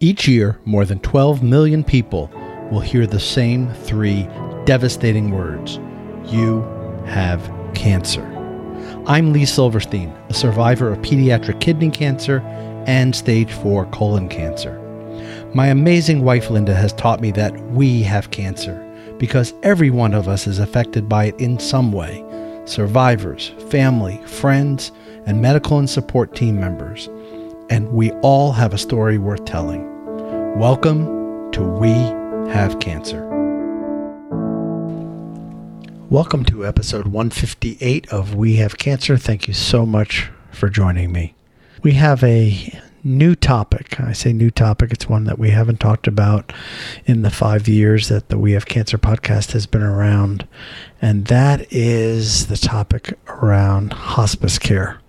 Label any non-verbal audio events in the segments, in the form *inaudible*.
Each year, more than 12 million people will hear the same three devastating words You have cancer. I'm Lee Silverstein, a survivor of pediatric kidney cancer and stage 4 colon cancer. My amazing wife Linda has taught me that we have cancer because every one of us is affected by it in some way survivors, family, friends, and medical and support team members. And we all have a story worth telling. Welcome to We Have Cancer. Welcome to episode 158 of We Have Cancer. Thank you so much for joining me. We have a new topic. I say new topic, it's one that we haven't talked about in the five years that the We Have Cancer podcast has been around, and that is the topic around hospice care.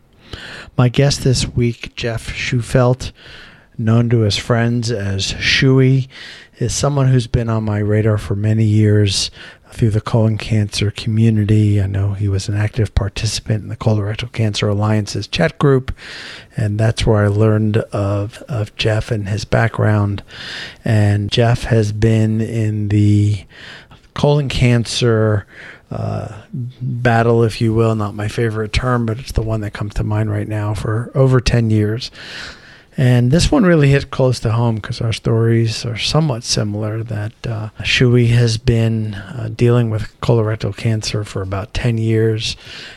My guest this week, Jeff Shufelt, known to his friends as Shuey, is someone who's been on my radar for many years through the colon cancer community. I know he was an active participant in the Colorectal Cancer Alliance's chat group, and that's where I learned of, of Jeff and his background. And Jeff has been in the colon cancer uh, battle, if you will. Not my favorite term, but it's the one that comes to mind right now for over 10 years. And this one really hit close to home because our stories are somewhat similar. That uh, Shuey has been uh, dealing with colorectal cancer for about 10 years,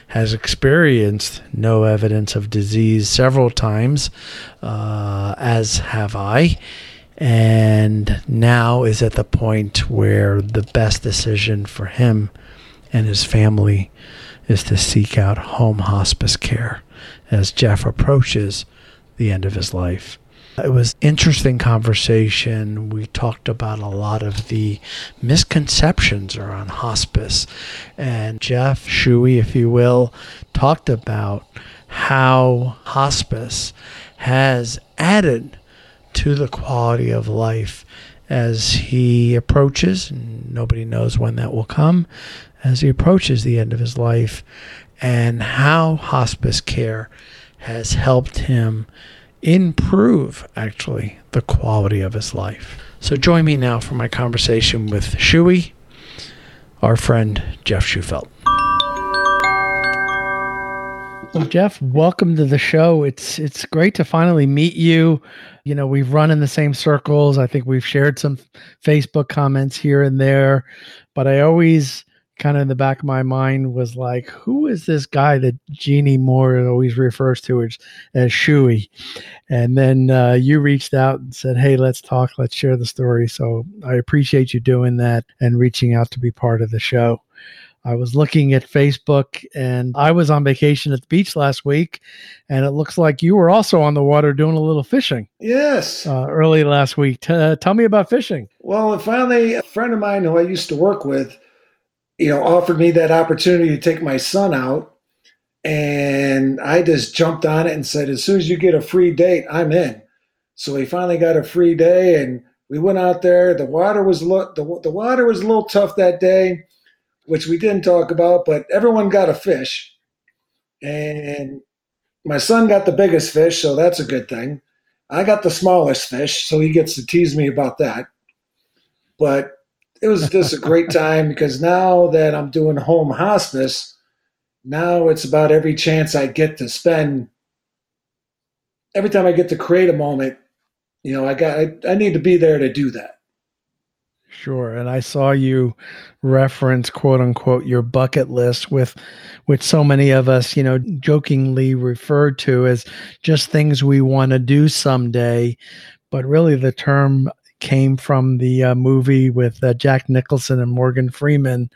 has experienced no evidence of disease several times, uh, as have I, and now is at the point where the best decision for him and his family is to seek out home hospice care as Jeff approaches the end of his life. It was interesting conversation. We talked about a lot of the misconceptions around hospice. And Jeff Shuey, if you will, talked about how hospice has added to the quality of life as he approaches, nobody knows when that will come, as he approaches the end of his life, and how hospice care has helped him improve, actually, the quality of his life. So join me now for my conversation with Shuey, our friend Jeff Shufelt. Well, Jeff, welcome to the show. It's it's great to finally meet you. You know, we've run in the same circles. I think we've shared some Facebook comments here and there, but I always kind of in the back of my mind was like, who is this guy that Jeannie Moore always refers to as, as Shuey? And then uh, you reached out and said, hey, let's talk, let's share the story. So I appreciate you doing that and reaching out to be part of the show. I was looking at Facebook and I was on vacation at the beach last week, and it looks like you were also on the water doing a little fishing. Yes. Uh, early last week. T- uh, tell me about fishing. Well, finally, a friend of mine who I used to work with you know, offered me that opportunity to take my son out. And I just jumped on it and said, as soon as you get a free date, I'm in. So we finally got a free day and we went out there. The water was lo- the, the water was a little tough that day, which we didn't talk about, but everyone got a fish. And my son got the biggest fish, so that's a good thing. I got the smallest fish, so he gets to tease me about that. But it was just a great *laughs* time because now that I'm doing home hospice, now it's about every chance I get to spend. Every time I get to create a moment, you know, I got I, I need to be there to do that. Sure, and I saw you reference quote unquote your bucket list with which so many of us, you know, jokingly referred to as just things we want to do someday, but really the term came from the uh, movie with uh, Jack Nicholson and Morgan Freeman,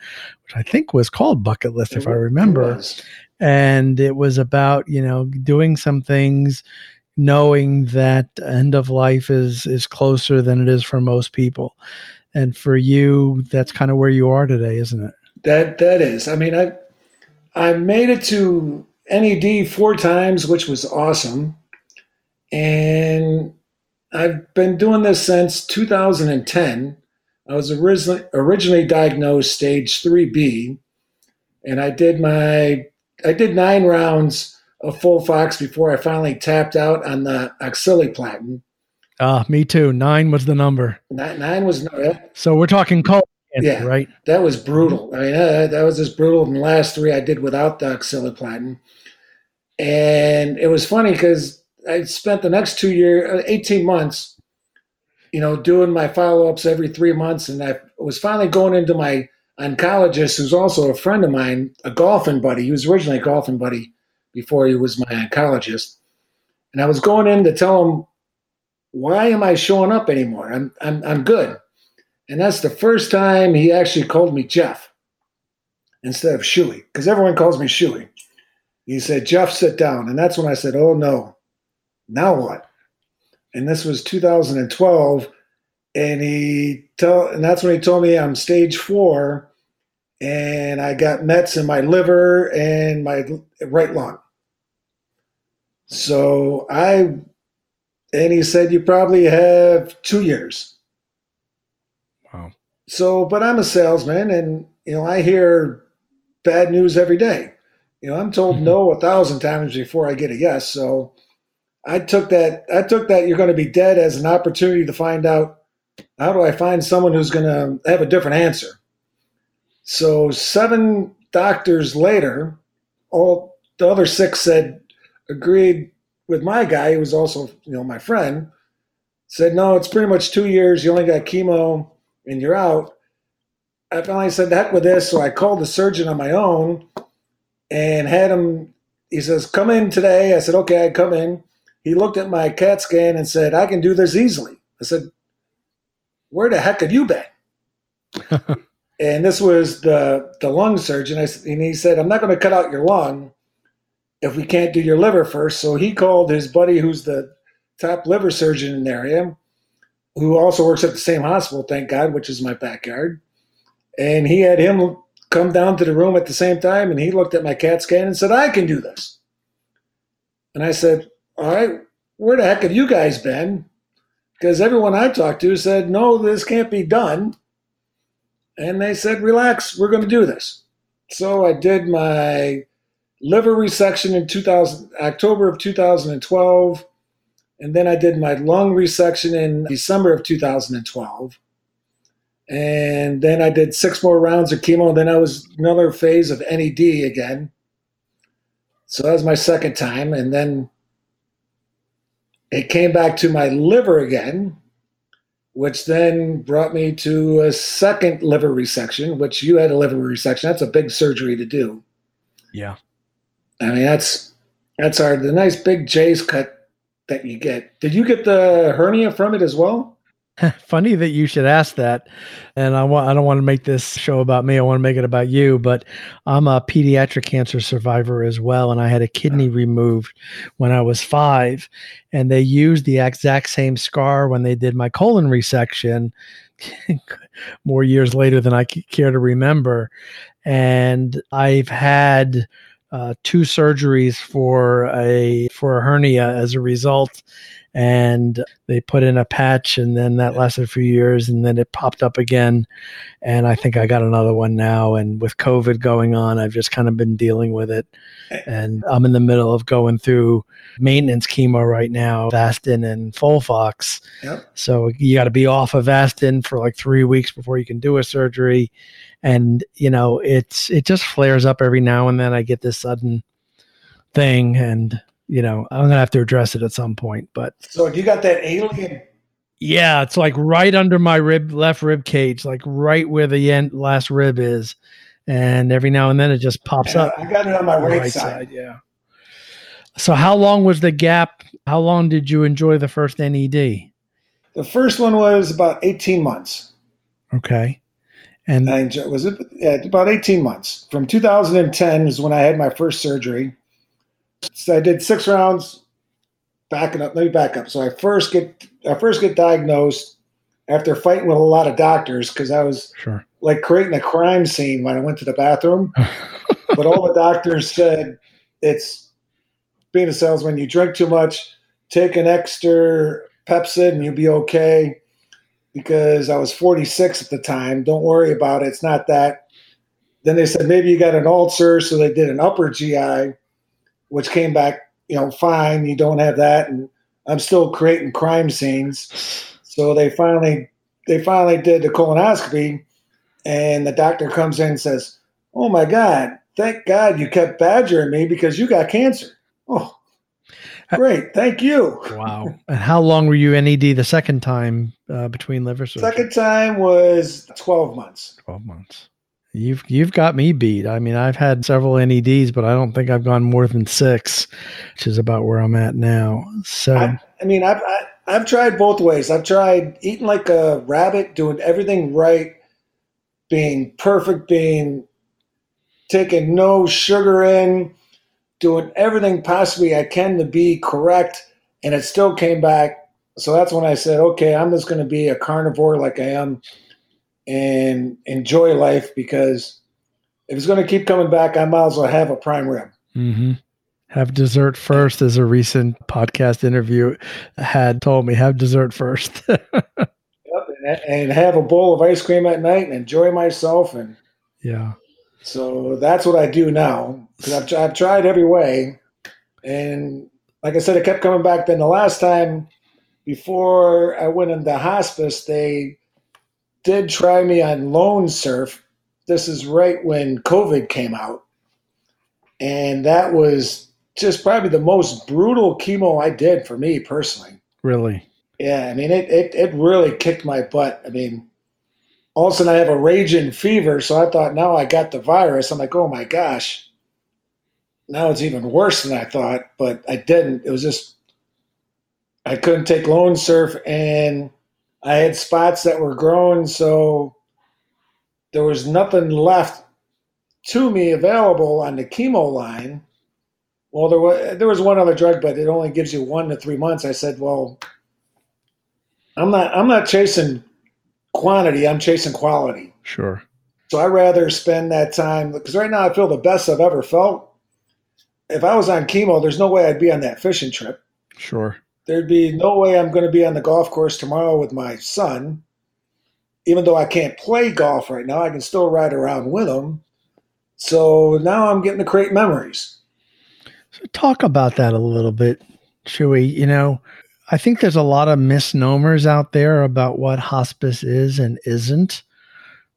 which I think was called Bucket List, if I remember. It and it was about you know doing some things, knowing that end of life is is closer than it is for most people. And for you, that's kind of where you are today, isn't it? That that is. I mean, I I made it to NED four times, which was awesome. And I've been doing this since 2010. I was originally originally diagnosed stage 3B, and I did my I did nine rounds of folfox before I finally tapped out on the oxaliplatin. Uh, me too. Nine was the number. Nine, nine was no. So we're talking cancer, Yeah. right? That was brutal. I mean, uh, that was as brutal. And the last three I did without the oxaliplatin. And it was funny because I spent the next two years, 18 months, you know, doing my follow ups every three months. And I was finally going into my oncologist, who's also a friend of mine, a golfing buddy. He was originally a golfing buddy before he was my oncologist. And I was going in to tell him, why am I showing up anymore? I'm, I'm, I'm good. And that's the first time he actually called me Jeff instead of Shuey, because everyone calls me Shuey. He said, Jeff, sit down. And that's when I said, oh no, now what? And this was 2012. And he tell, and that's when he told me I'm stage four and I got Mets in my liver and my right lung. So I, and he said, you probably have two years. Wow. So, but I'm a salesman and, you know, I hear bad news every day. You know, I'm told Mhm. no a thousand times before I get a yes. So I took that, I took that you're going to be dead as an opportunity to find out how do I find someone who's going to have a different answer? So seven doctors later, all the other six said agreed with my guy, who was also you know my friend. Said no, it's pretty much two years. You only got chemo, and you're out. I finally said heck with this, so I called the surgeon on my own and had him. He says, "Come in today." I said, "Okay, I come in." He looked at my CAT scan and said, "I can do this easily." I said, "Where the heck have you been?" *laughs* and this was the the lung surgeon. And he said, "I'm not going to cut out your lung if we can't do your liver first. So he called his buddy, who's the top liver surgeon in the area, who also works at the same hospital, thank God, which is my backyard. And he had him come down to the room at the same time, and he looked at my CAT scan and said, "I can do this." And I said, "All right, where the heck have you guys been?" Because everyone I talked to said, "No, this can't be done." And they said, relax, we're going to do this. So I did my liver resection in 2000, October of 2012. And then I did my lung resection in December of 2012. And then I did six more rounds of chemo. And Then I was another phase of NED again. So that was my second time. And then it came back to my liver again which then brought me to a second liver resection, which you had a liver resection. That's a big surgery to do. Yeah. I mean, that's that's our The nice big J's cut that you get. Did you get the hernia from it as well? *laughs* Funny that you should ask that. And I want I don't want to make this show about me. I want to make it about you, but I'm a pediatric cancer survivor as well and I had a kidney removed when I was 5 and they used the exact same scar when they did my colon resection *laughs* more years later than I care to remember. And I've had uh, two surgeries for a for a hernia as a result and they put in a patch and then that lasted a few years and then it popped up again and i think i got another one now and with covid going on i've just kind of been dealing with it and i'm in the middle of going through maintenance chemo right now vastin and folfox. Yep. so you got to be off of vastin for like three weeks before you can do a surgery and you know it's it just flares up every now and then i get this sudden thing and you know i'm gonna have to address it at some point but So you got that alien. yeah, it's like right under my rib, left rib cage, like right where the end last rib is, and every now and then it just pops up. I got it on my the right, side. yeah. So how long was the gap? How long did you enjoy the first NED? The first one was about 18 months. Okay, and I was it yeah, about 18 months. From 2010 is when I had my first surgery. So I did six rounds. Backing up, let me back up. So I first get I first get diagnosed after fighting with a lot of doctors because I was sure. like creating a crime scene when I went to the bathroom. *laughs* but all the doctors said it's being a salesman. You drink too much, take an extra Pepcid, and you'll be okay. Because I was 46 at the time. Don't worry about it. It's not that. Then they said maybe you got an ulcer, so they did an upper GI, which came back, you know, fine. You don't have that, and I'm still creating crime scenes. So they finally they finally did the colonoscopy, and the doctor comes in and says, "Oh my God, thank God you kept badgering me because you got cancer." Oh, great, thank you. Wow. and how long were you NED the second time uh, between liver surgery? Second time was twelve months. Twelve months. You've you've got me beat. I mean, I've had several NEDs, but I don't think I've gone more than six, which is about where I'm at now. So, I, I mean, I've I, I've tried both ways. I've tried eating like a rabbit, doing everything right, being perfect, being taking no sugar in, doing everything possibly I can to be correct, and it still came back. So that's when I said, okay, I'm just going to be a carnivore like I am and enjoy life because if it's going to keep coming back, I might as well have a prime rib. Mm-hmm. Have dessert first, as a recent podcast interview had told me. Have dessert first. *laughs* yep, and, and have a bowl of ice cream at night and enjoy myself. And yeah, so that's what I do now because I've, I've tried every way, and like I said, it kept coming back. Then the last time before I went into hospice, they did try me on Lonsurf. This is right when COVID came out. And that was just probably the most brutal chemo I did for me personally. Really? Yeah, I mean, it, it, it really kicked my butt. I mean, all of a sudden I have a raging fever, so I thought now I got the virus. I'm like, oh my gosh. Now it's even worse than I thought, but I didn't. It was just, I couldn't take Lonsurf and I had spots that were growing, so there was nothing left to me available on the chemo line. Well, there was there was one other drug, but it only gives you one to three months. I said, well, I'm not I'm not chasing quantity. I'm chasing quality. Sure. So I rather spend that time because right now I feel the best I've ever felt. If I was on chemo, there's no way I'd be on that fishing trip. Sure there'd be no way I'm going to be on the golf course tomorrow with my son. Even though I can't play golf right now, I can still ride around with him. So now I'm getting to create memories. So talk about that a little bit, Shuey. You know, I think there's a lot of misnomers out there about what hospice is and isn't.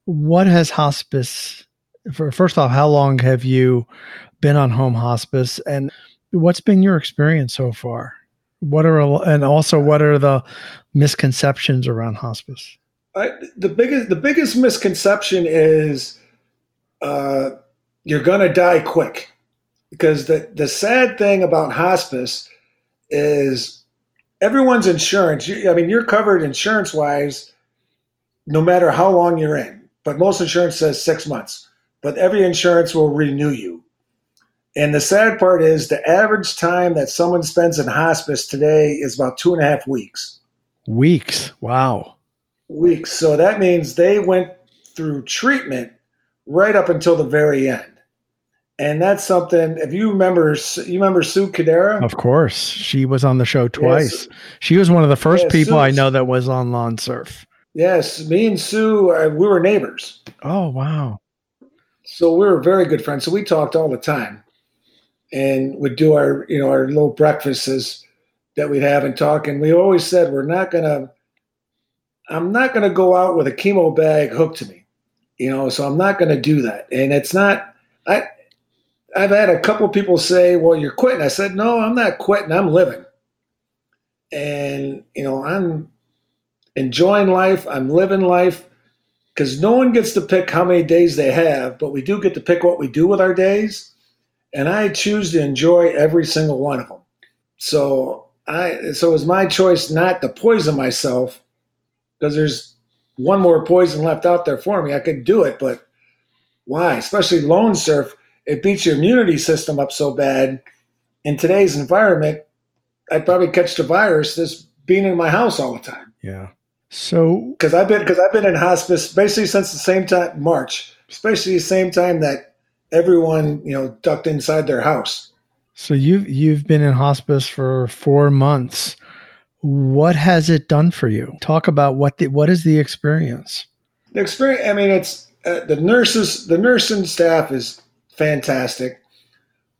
What has hospice for first off, how long have you been on home hospice and what's been your experience so far? what are and also what are the misconceptions around hospice? I, the biggest the biggest misconception is uh, you're gonna die quick because the the sad thing about hospice is everyone's insurance. You, I mean, you're covered insurance wise, no matter how long you're in. But most insurance says six months. But every insurance will renew you. And the sad part is the average time that someone spends in hospice today is about two and a half weeks. Weeks. Wow. Weeks. So that means they went through treatment right up until the very end. And that's something. If you remember, you remember Sue Cadera. Of course, she was on the show twice. Yes. She was one of the first people I know that was on Lonsurf. Yes, me and Sue, uh, we were neighbors. Oh wow! So we were very good friends. So we talked all the time and would do our you know our little breakfasts that we'd have and talk. And we always said we're not gonna. I'm not gonna go out with a chemo bag hooked to me, you know. So I'm not gonna do that. And it's not. I I've had a couple people say, "Well, you're quitting." I said, "No, I'm not quitting. I'm living." And you know, I'm enjoying life. I'm living life because no one gets to pick how many days they have, but we do get to pick what we do with our days and I choose to enjoy every single one of them. So I so it was my choice not to poison myself because there's one more poison left out there for me. I could do it, but why? Especially Lonsurf, it beats your immunity system up so bad. In today's environment, I'd probably catch the virus just being in my house all the time. Yeah. So because I've been because I've been in hospice basically since the same time March, especially the same time that everyone, you know, ducked inside their house. So you've you've been in hospice for four months. What has it done for you? Talk about what the, what is the experience? The experience. I mean, it's uh, the nurses. The nursing staff is fantastic.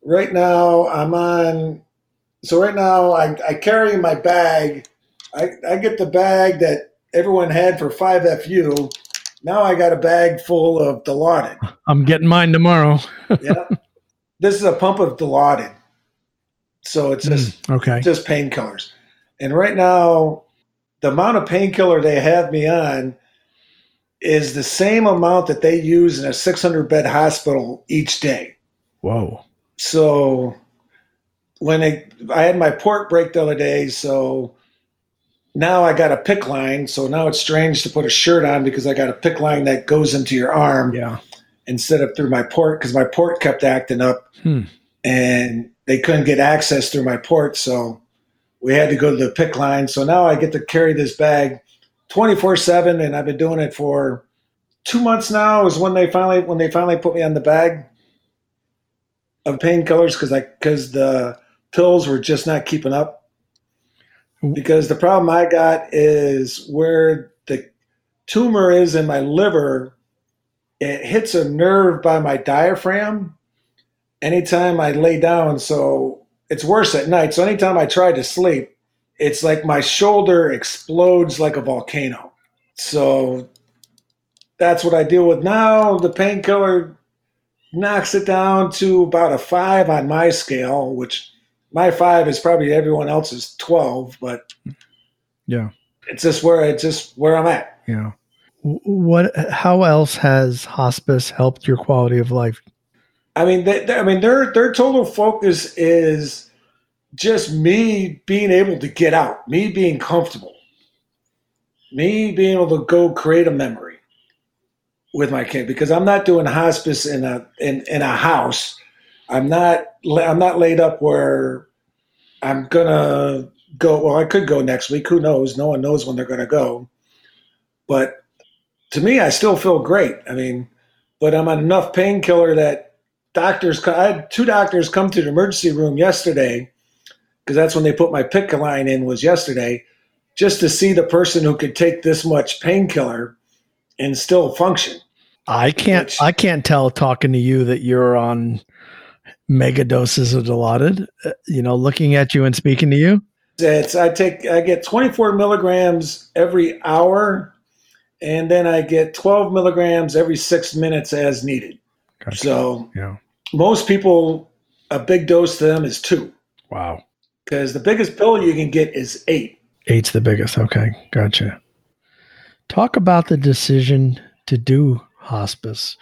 Right now, I'm on so right now I, I carry my bag. I, I get the bag that everyone had for 5FU. Now I got a bag full of Dilaudid. *laughs* I'm getting mine tomorrow. *laughs* yeah. This is a pump of Dilaudid. So it's just Mm, okay. just painkillers. And right now, the amount of painkiller they have me on is the same amount that they use in a 600 bed hospital each day. Whoa. So when I, I had my port break the other day, so now I got a PICC line. So now it's strange to put a shirt on because I got a PICC line that goes into your arm Yeah. instead of through my port because my port kept acting up Hmm. and they couldn't get access through my port. So we had to go to the PICC line. So now I get to carry this bag 24 seven and I've been doing it for two months now is when they finally, when they finally put me on the bag of painkillers because I, because the pills were just not keeping up. Because the problem I got is where the tumor is in my liver, it hits a nerve by my diaphragm anytime I lay down. So it's worse at night. So anytime I try to sleep, it's like my shoulder explodes like a volcano. So that's what I deal with now. The painkiller knocks it down to about a five on my scale, which my five is probably everyone else's 12, but Yeah. it's just where it's just where I'm at. Yeah. What? How else has hospice helped your quality of life? I mean, they, they- I mean, their their total focus is just me being able to get out, me being comfortable, me being able to go create a memory with my kid because I'm not doing hospice in a in, in a house. I'm not I'm not laid up where I'm gonna go. Well, I could go next week. Who knows? No one knows when they're gonna go. But to me, I still feel great. I mean, but I'm on enough painkiller that doctors. I had two doctors come to the emergency room yesterday because that's when they put my PICC line in. Was yesterday just to see the person who could take this much painkiller and still function. I can't. Which- I can't tell talking to you that you're on mega doses of Dilaudid. Uh, You know, looking at you and speaking to you. It's I take I get 24 milligrams every hour, and then I get 12 milligrams every six minutes as needed. Gotcha. So Yeah. most people, a big dose to them is two, Wow. Because the biggest pill you can get is eight. Eight's the biggest. Okay. Gotcha. Talk about the decision to do hospice.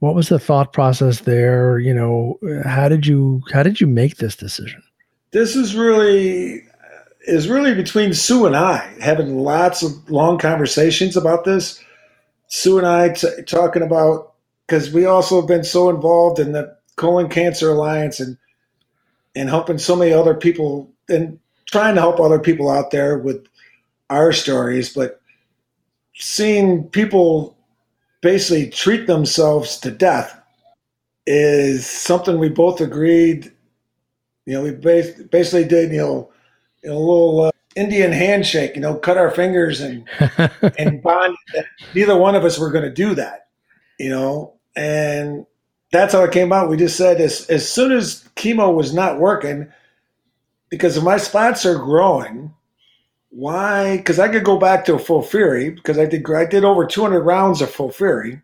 What was the thought process there? You know, how did you how did you make this decision? This is really uh, is really between Sue and I having lots of long conversations about this. Sue and I t- talking about because we also have been so involved in the colon cancer alliance and and helping so many other people and trying to help other people out there with our stories, but seeing people basically treat themselves to death is something we both agreed. You know, we bas- basically did you know, a little uh, Indian handshake. You know, cut our fingers and *laughs* and bond that neither one of us were going to do that, you know, and that's how it came out. We just said as as soon as chemo was not working, because if my spots are growing, why? Because I could go back to a FOLFIRI because I did I did over 200 rounds of FOLFIRI.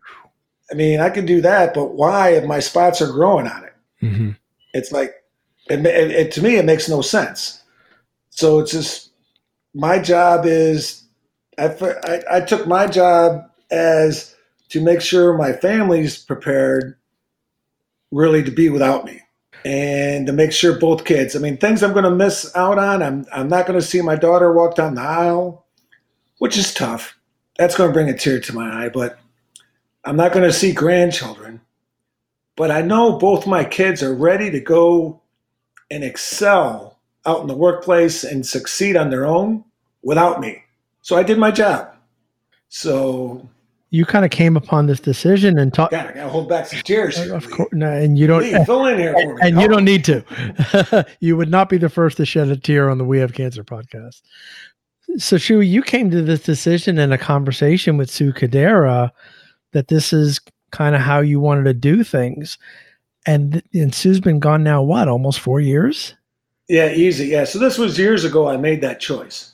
I mean, I could do that, but why if my spots are growing on it? Mhm. It's like, it, it, it- to me, it makes no sense. So it's just my job is I, I, I took my job as to make sure my family's prepared really to be without me and to make sure both kids i mean things i'm going to miss out on i'm, I'm not going to see my daughter walk down the aisle which is tough. That's going to bring a tear to my eye but i'm not going to see grandchildren. But i know both my kids are ready to go and excel out in the workplace and succeed on their own without me. So i did my job. So You kind of came upon this decision and talked. I gotta hold back some tears. Here. Of course, no, and you don't. Lee, *laughs* fill in here for me. and you don't need to. *laughs* you would not be the first to shed a tear on the We Have Cancer podcast. So, Shu, you came to this decision in a conversation with Sue Cadera that this is kind of how you wanted to do things. And, and Sue's been gone now, what, almost four years? Yeah, easy. Yeah. So this was years ago. I made that choice.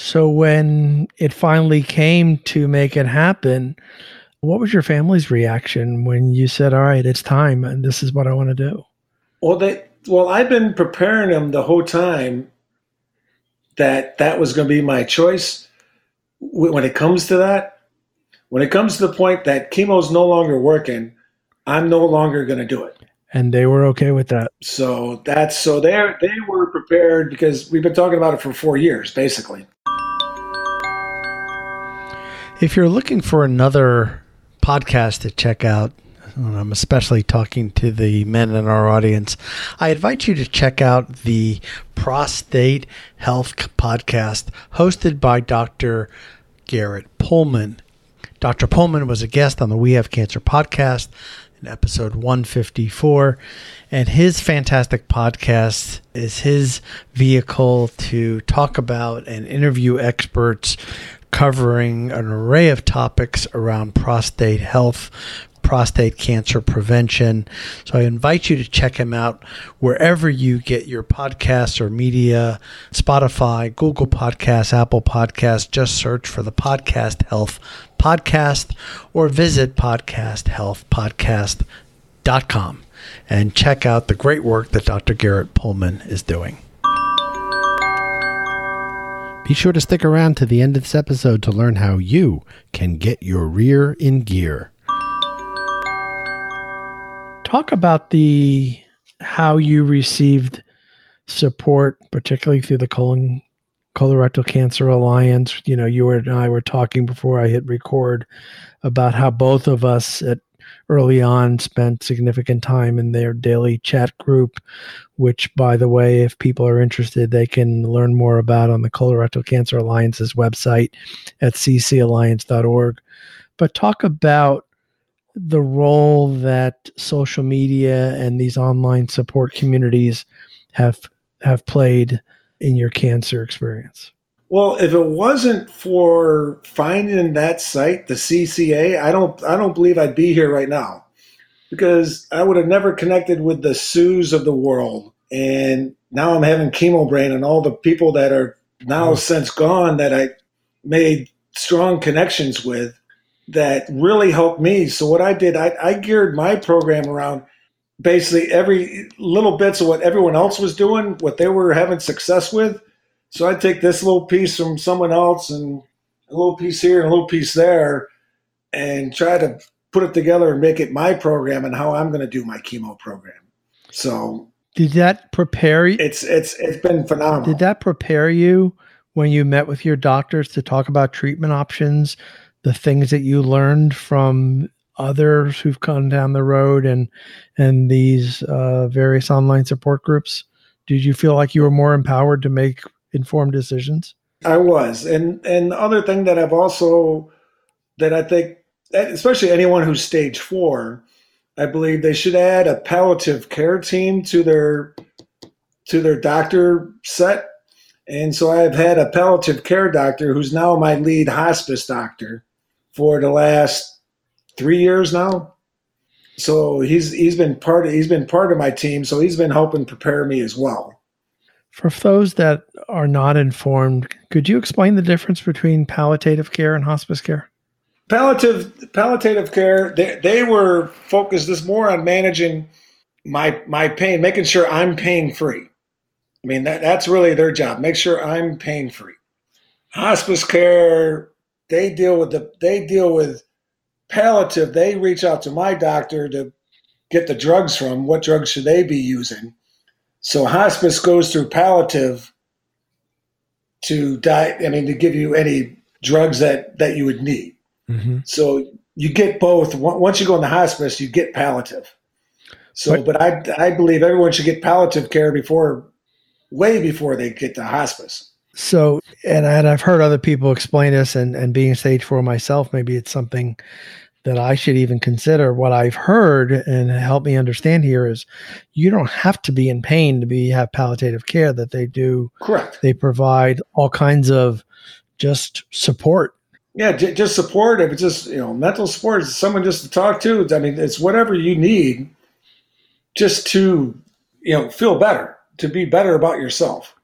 So when it finally came to make it happen, what was your family's reaction when you said, "All right, it's time, and this is what I want to do"? Well, they well, I've been preparing them the whole time that that was going to be my choice. When it comes to that, when it comes to the point that chemo's no longer working, I'm no longer going to do it. And they were okay with that. So that's so they they were prepared because we've been talking about it for four years, basically. If you're looking for another podcast to check out, I'm especially talking to the men in our audience. I invite you to check out the Prostate Health podcast hosted by Dr. Garrett Pullman. Dr. Pullman was a guest on the We Have Cancer podcast in episode 154. And his fantastic podcast is his vehicle to talk about and interview experts covering an array of topics around prostate health, prostate cancer prevention. So I invite you to check him out wherever you get your podcasts or media Spotify, Google Podcasts, Apple Podcasts. Just search for the Podcast Health Podcast or visit podcasthealthpodcast.com and check out the great work that Dr. Garrett Pullman is doing. Be sure to stick around to the end of this episode to learn how you can get your rear in gear talk about the how you received support, particularly through the colon colorectal cancer alliance. You know, you and I were talking before I hit record about how both of us at early on spent significant time in their daily chat group, which, by the way, if people are interested, they can learn more about on the Colorectal Cancer Alliance's website at ccalliance.org. But talk about the role that social media and these online support communities have have played in your cancer experience? Well, if it wasn't for finding that site, the CCA, I don't I don't believe I'd be here right now. Because I would have never connected with the Sues of the world. And now I'm having chemo brain and all the people that are now mm. since gone that I made strong connections with that really helped me. So what I did, I, I geared my program around basically every little bits of what everyone else was doing, what they were having success with. So I'd take this little piece from someone else and a little piece here and a little piece there and try to put it together and make it my program and how I'm going to do my chemo program. So did that prepare you? It's it's it's been phenomenal. Did that prepare you when you met with your doctors to talk about treatment options the things that you learned from others who've come down the road and and these uh, various online support groups? Did you feel like you were more empowered to make informed decisions? I was, and and the other thing that I've also that I think, especially anyone who's stage four, I believe they should add a palliative care team to their to their doctor set. And so I've had a palliative care doctor who's now my lead hospice doctor for the last three years now. So he's he's been part of he's been part of my team. So he's been helping prepare me as well. For those that are not informed, could you explain the difference between palliative care and hospice care? Palliative palliative care, they, they were focused this more on managing my my pain, making sure I'm pain free. I mean that that's really their job. Make sure I'm pain free. Hospice care they deal with the they deal with palliative. They reach out to my doctor to get the drugs from. What drugs should they be using? So hospice goes through palliative to die. I mean, to give you any drugs that that you would need. Mm-hmm. So you get both. Once you go in the hospice, you get palliative. So, what? but I I believe everyone should get palliative care before, way before they get to hospice. So, and, I, and I've heard other people explain this, and, and being stage four myself, maybe it's something that I should even consider. What I've heard and help me understand here is you don't have to be in pain to be have palliative care. That they do. Correct. They provide all kinds of just support. Yeah, j- just support. If it's just you know mental support, someone just to talk to. I mean, it's whatever you need, just to you know feel better to be better about yourself.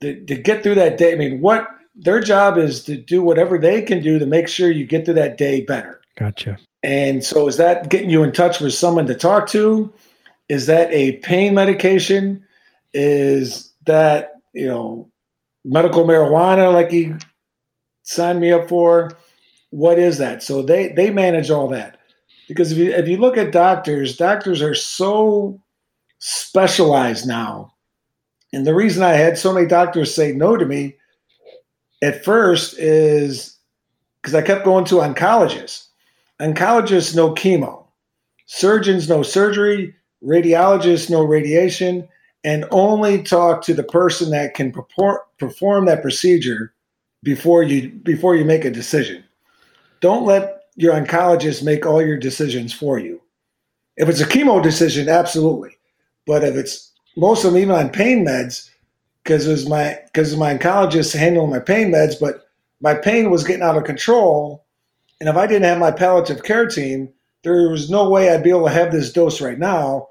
To, to get through that day. I mean, what their job is to do whatever they can do to make sure you get through that day better. Gotcha. And so, is that getting you in touch with someone to talk to? Is that a pain medication? Is that, you know, medical marijuana like he signed me up for? What is that? So they they manage all that. Because if you if you look at doctors, doctors are so specialized now. And the reason I had so many doctors say no to me at first is because I kept going to oncologists. Oncologists know chemo, surgeons know surgery, radiologists know radiation, and only talk to the person that can perform, that procedure before you before you make a decision. Don't let your oncologist make all your decisions for you. If it's a chemo decision, absolutely. But if it's most of them even on pain meds, because it was my because my oncologist handling my pain meds, but my pain was getting out of control. And if I didn't have my palliative care team, there was no way I'd be able to have this dose right now.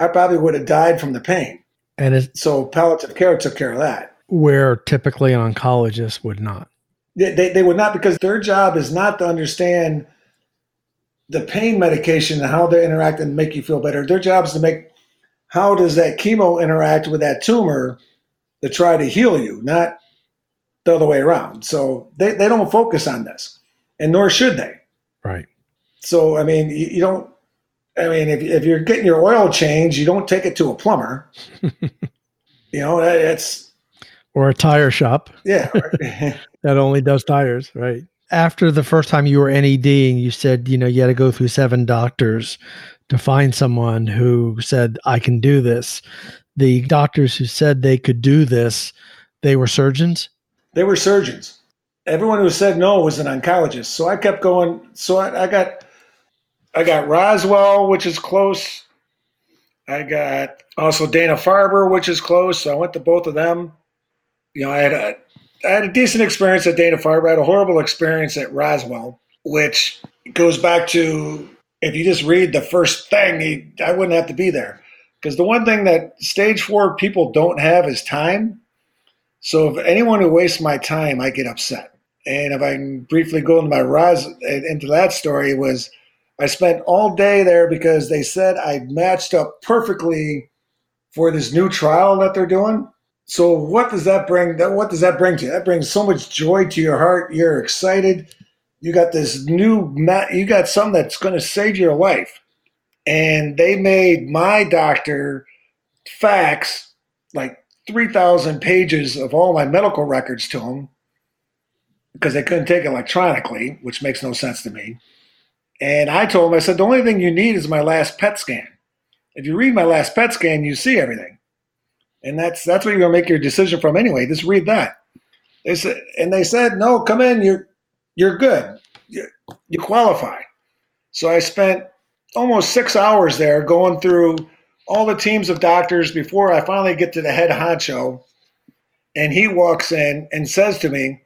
I probably would have died from the pain. And it's So palliative care took care of that. where typically an oncologist would not. They, they, they would not because their job is not to understand the pain medication and how they interact and make you feel better. Their job is to make how does that chemo interact with that tumor to try to heal you, not the other way around. So they, they don't focus on this, and nor should they. Right. So I mean, you, you don't. I mean, if if you're getting your oil changed, you don't take it to a plumber. *laughs* you know, that- it's Or a tire shop yeah. *laughs* that only does tires, right? After the first time you were NEDing, you said, you know, you had to go through seven doctors to find someone who said, I can do this. The doctors who said they could do this, they were surgeons. they were surgeons. Everyone who said no was an oncologist. So I kept going. So I, I got, I got Roswell, which is close. I got also Dana Farber, which is close. So I went to both of them. You know, I had a, I had a decent experience at Dana Farber. I had a horrible experience at Roswell, which goes back to if you just read the first thing, I wouldn't have to be there. Because the one thing that stage four people don't have is time. So if anyone who wastes my time, I get upset. And if I can briefly go into my rise into that story, was I spent all day there because they said I matched up perfectly for this new trial that they're doing. So what does that bring? That what does that bring to you? That brings so much joy to your heart. You're excited. You got this new. You got something that's going to save your life. And they made my doctor fax like 3,000 pages of all my medical records to him because they couldn't take it electronically, which makes no sense to me. And I told him, I said, the only thing you need is my last PET scan. If you read my last PET scan, you see everything. And that's that's what you're gonna make your decision from anyway. Just read that. They said, and they said, no, come in, you're you're good. You, you qualify. So I spent almost six hours there going through all the teams of doctors before I finally get to the head honcho. And he walks in and says to me,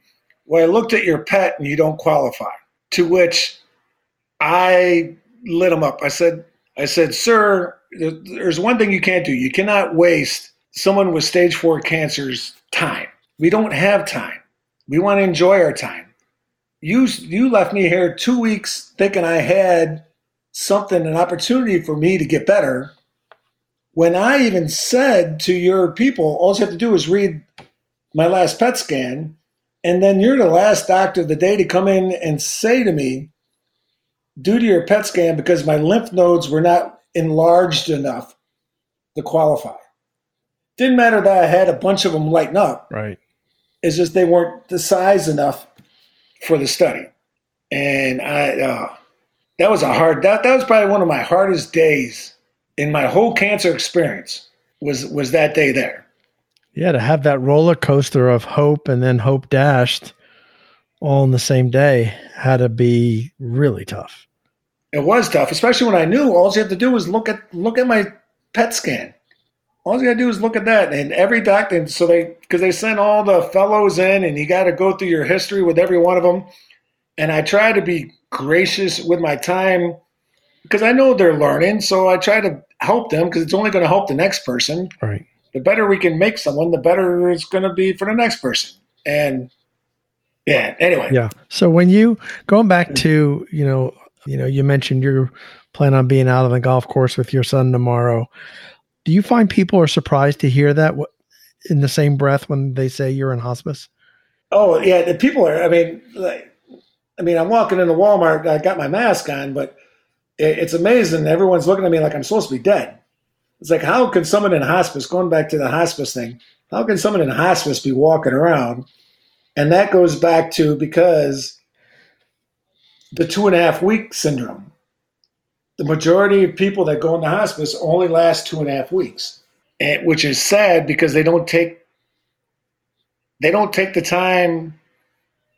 Well, I looked at your pet and you don't qualify. To which I lit him up. I said, I said, sir, there's one thing you can't do. You cannot waste someone with stage four cancer's time. We don't have time. We want to enjoy our time. You you left me here two weeks thinking I had something, an opportunity for me to get better. When I even said to your people, all you have to do is read my last PET scan, and then you're the last doctor of the day to come in and say to me, due to your PET scan, because my lymph nodes were not enlarged enough to qualify. Didn't matter that I had a bunch of them lighten up. Right. It's just they weren't the size enough for the study. And I, uh, that was a hard, that, that was probably one of my hardest days in my whole cancer experience was, was that day there. Yeah, to have that roller coaster of hope and then hope dashed all in the same day had to be really tough. It was tough, especially when I knew all you have to do was look at, look at my PET scan. All you gotta do is look at that. And every doctor, and so they, because they send all the fellows in and you got to go through your history with every one of them. And I try to be gracious with my time because I know they're learning. So I try to help them because it's only going to help the next person. Right. The better we can make someone, the better it's going to be for the next person. And yeah, anyway. Yeah. So when you going back to, you know, you know, you mentioned you're planning on being out on the golf course with your son tomorrow. Do you find people are surprised to hear that in the same breath when they say you're in hospice? Oh yeah, the people are. I mean, like, I mean, I'm walking into Walmart. I got my mask on, but it, it's amazing. Everyone's looking at me like I'm supposed to be dead. It's like, how can someone in hospice, going back to the hospice thing, how can someone in hospice be walking around? And that goes back to because the two and a half week syndrome. The majority of people that go into hospice only last two and a half weeks, and, which is sad because they don't take they don't take the time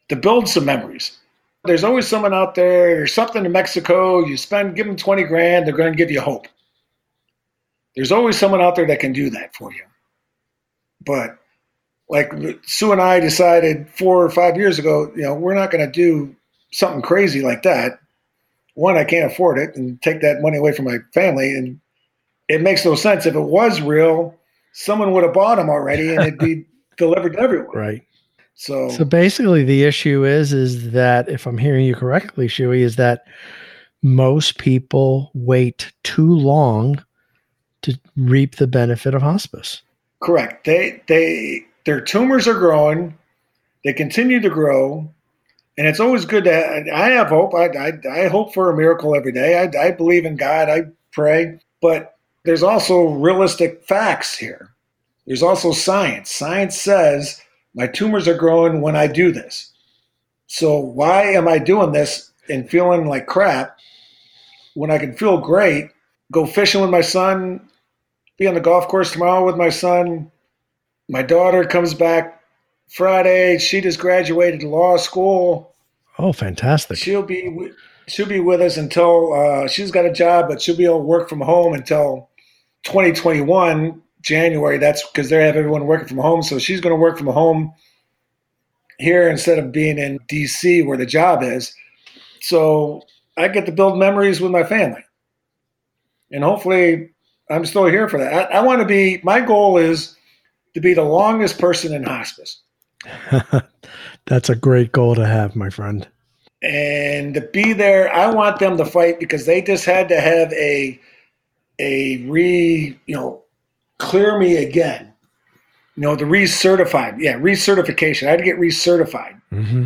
to build some memories. There's always someone out there, or something in Mexico. You spend, give them 20 grand, they're going to give you hope. There's always someone out there that can do that for you. But like Sue and I decided four or five years ago, you know, we're not going to do something crazy like that. One, I can't afford it and take that money away from my family. And it makes no sense. If it was real, someone would have bought them already and it'd be *laughs* delivered to everyone. Right. So, so basically, the issue is is that if I'm hearing you correctly, Shuey, is that most people wait too long to reap the benefit of hospice. Correct. They they their tumors are growing. They continue to grow, and it's always good to. I have hope. I I, I hope for a miracle every day. I, I believe in God. I pray, but there's also realistic facts here. There's also science. Science says my tumors are growing when I do this. So why am I doing this and feeling like crap when I can feel great? Go fishing with my son, be on the golf course tomorrow with my son. My daughter comes back Friday. She just graduated law school. Oh, fantastic! She'll be she'll be with us until uh, she's got a job, but she'll be able to work from home until 2021 January. That's because they have everyone working from home. So she's going to work from home here instead of being in DC where the job is. So I get to build memories with my family. And hopefully I'm still here for that. I, I want to be, my goal is to be the longest person in hospice. *laughs* That's a great goal to have, my friend. And to be there, I want them to fight because they just had to have a a re, you know, clear me again. You know, the recertified. Yeah, recertification. I had to get recertified. Mm-hmm.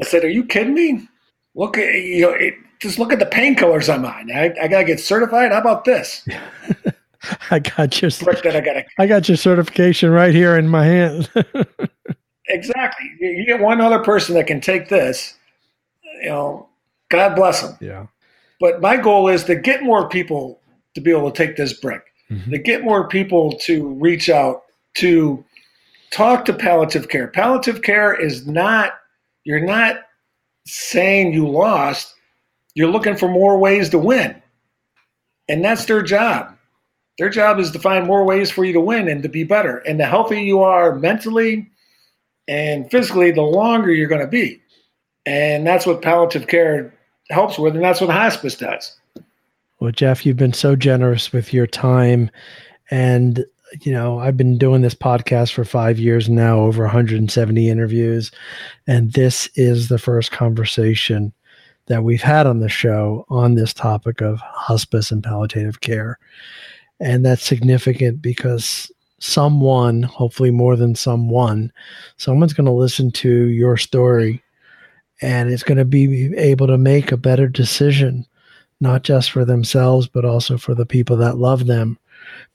I said, "Are you kidding me? Look at you know, it, just look at the painkillers I'm on. I, I gotta get certified. How about this? *laughs* *laughs* I got your that I got. I got your certification right here in my hand. *laughs* exactly. You get one other person that can take this. You know, God bless them. Yeah. But my goal is to get more people to be able to take this brick mm-hmm. to get more people to reach out to talk to palliative care. Palliative care is not, you're not saying you lost, you're looking for more ways to win. And that's their job. Their job is to find more ways for you to win and to be better. And the healthier you are mentally and physically, the longer you're going to be. And that's what palliative care helps with, and that's what hospice does. Well, Jeff, you've been so generous with your time. And, you know, I've been doing this podcast for five years now, over 170 interviews. And this is the first conversation that we've had on the show on this topic of hospice and palliative care. And that's significant because someone, hopefully more than someone, someone's going to listen to your story and it's going to be able to make a better decision not just for themselves, but also for the people that love them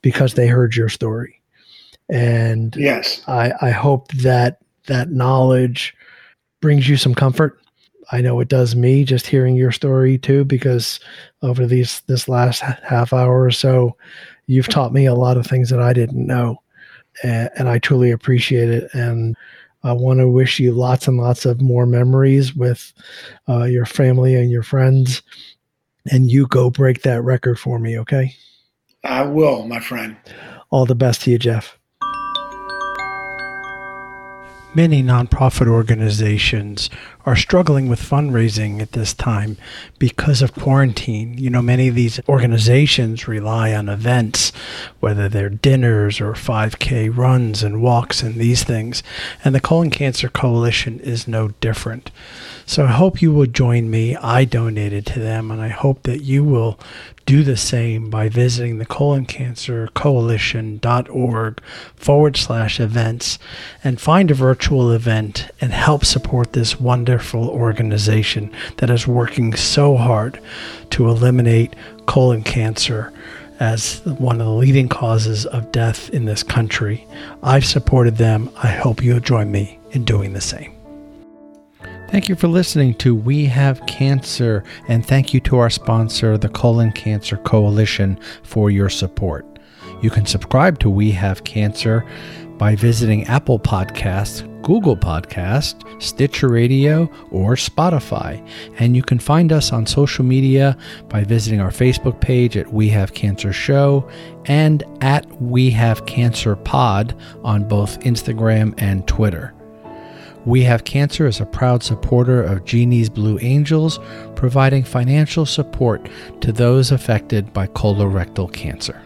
because they heard your story. And yes, I, I hope that that knowledge brings you some comfort. I know it does me just hearing your story too, because over these this last half hour or so, you've taught me a lot of things that I didn't know, and, and I truly appreciate it. And I want to wish you lots and lots of more memories with uh, your family and your friends and you go break that record for me, okay? I will, my friend. All the best to you, Jeff. Many nonprofit organizations are struggling with fundraising at this time because of quarantine. You know, many of these organizations rely on events, whether they're dinners or 5K runs and walks and these things. And the Colon Cancer Coalition is no different. So I hope you will join me. I donated to them, and I hope that you will do the same by visiting the colon cancer coalition.org forward slash events and find a virtual event and help support this wonderful organization that is working so hard to eliminate colon cancer as one of the leading causes of death in this country. I've supported them. I hope you'll join me in doing the same. Thank you for listening to We Have Cancer, and thank you to our sponsor, the Colon Cancer Coalition, for your support. You can subscribe to We Have Cancer by visiting Apple Podcasts, Google Podcast, Stitcher Radio, or Spotify. And you can find us on social media by visiting our Facebook page at We Have Cancer Show and at We Have Cancer Pod on both Instagram and Twitter. We Have Cancer is a proud supporter of Genie's Blue Angels, providing financial support to those affected by colorectal cancer.